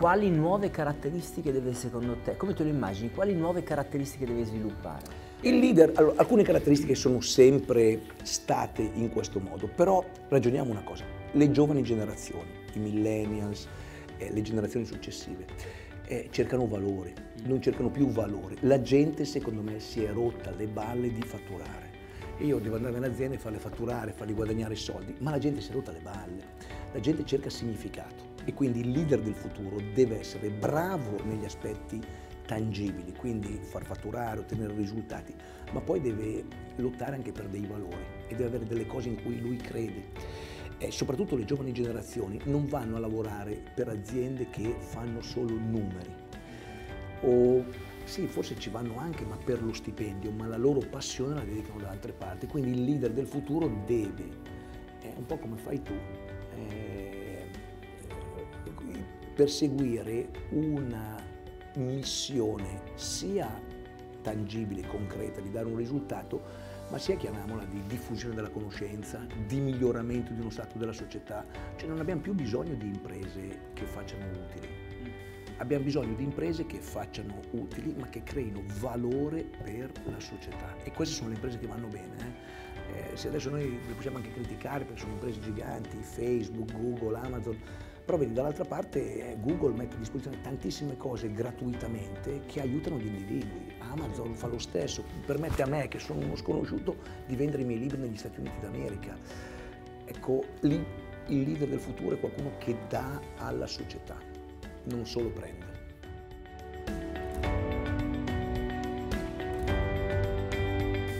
Quali nuove caratteristiche deve secondo te, come te lo immagini, quali nuove caratteristiche deve sviluppare? Il leader, allora, alcune caratteristiche sono sempre state in questo modo, però ragioniamo una cosa, le giovani generazioni, i millennials, eh, le generazioni successive, eh, cercano valori, non cercano più valore. La gente secondo me si è rotta le balle di fatturare. Io devo andare in azienda e farle fatturare, fargli guadagnare soldi, ma la gente si è rotta le balle, la gente cerca significato e quindi il leader del futuro deve essere bravo negli aspetti tangibili, quindi far fatturare, ottenere risultati, ma poi deve lottare anche per dei valori e deve avere delle cose in cui lui crede. E soprattutto le giovani generazioni non vanno a lavorare per aziende che fanno solo numeri o sì, forse ci vanno anche, ma per lo stipendio, ma la loro passione la dedicano da altre parti. Quindi il leader del futuro deve, è un po' come fai tu, eh, perseguire una missione sia tangibile, concreta, di dare un risultato, ma sia, chiamiamola, di diffusione della conoscenza, di miglioramento di uno stato della società. Cioè non abbiamo più bisogno di imprese che facciano utili, abbiamo bisogno di imprese che facciano utili ma che creino valore per la società e queste sono le imprese che vanno bene. Eh? Eh, se adesso noi le possiamo anche criticare perché sono imprese giganti, Facebook, Google, Amazon, però vedi dall'altra parte Google mette a disposizione tantissime cose gratuitamente che aiutano gli individui, Amazon fa lo stesso, permette a me che sono uno sconosciuto di vendere i miei libri negli Stati Uniti d'America. Ecco, lì il leader del futuro è qualcuno che dà alla società non solo prende.